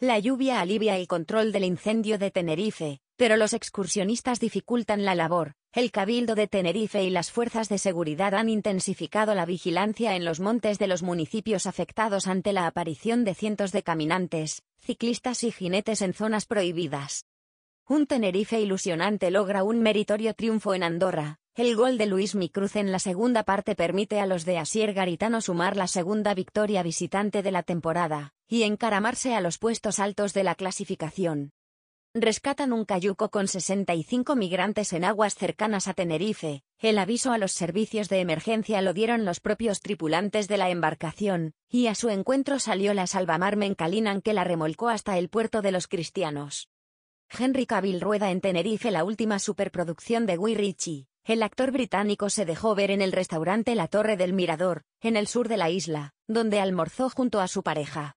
La lluvia alivia el control del incendio de Tenerife, pero los excursionistas dificultan la labor. El Cabildo de Tenerife y las fuerzas de seguridad han intensificado la vigilancia en los montes de los municipios afectados ante la aparición de cientos de caminantes, ciclistas y jinetes en zonas prohibidas. Un Tenerife ilusionante logra un meritorio triunfo en Andorra. El gol de Luis Micruz en la segunda parte permite a los de Asier Garitano sumar la segunda victoria visitante de la temporada, y encaramarse a los puestos altos de la clasificación. Rescatan un cayuco con 65 migrantes en aguas cercanas a Tenerife. El aviso a los servicios de emergencia lo dieron los propios tripulantes de la embarcación, y a su encuentro salió la salvamar Mencalinan que la remolcó hasta el puerto de los cristianos. Henry Cavill rueda en Tenerife la última superproducción de Guy Ritchie. El actor británico se dejó ver en el restaurante La Torre del Mirador, en el sur de la isla, donde almorzó junto a su pareja.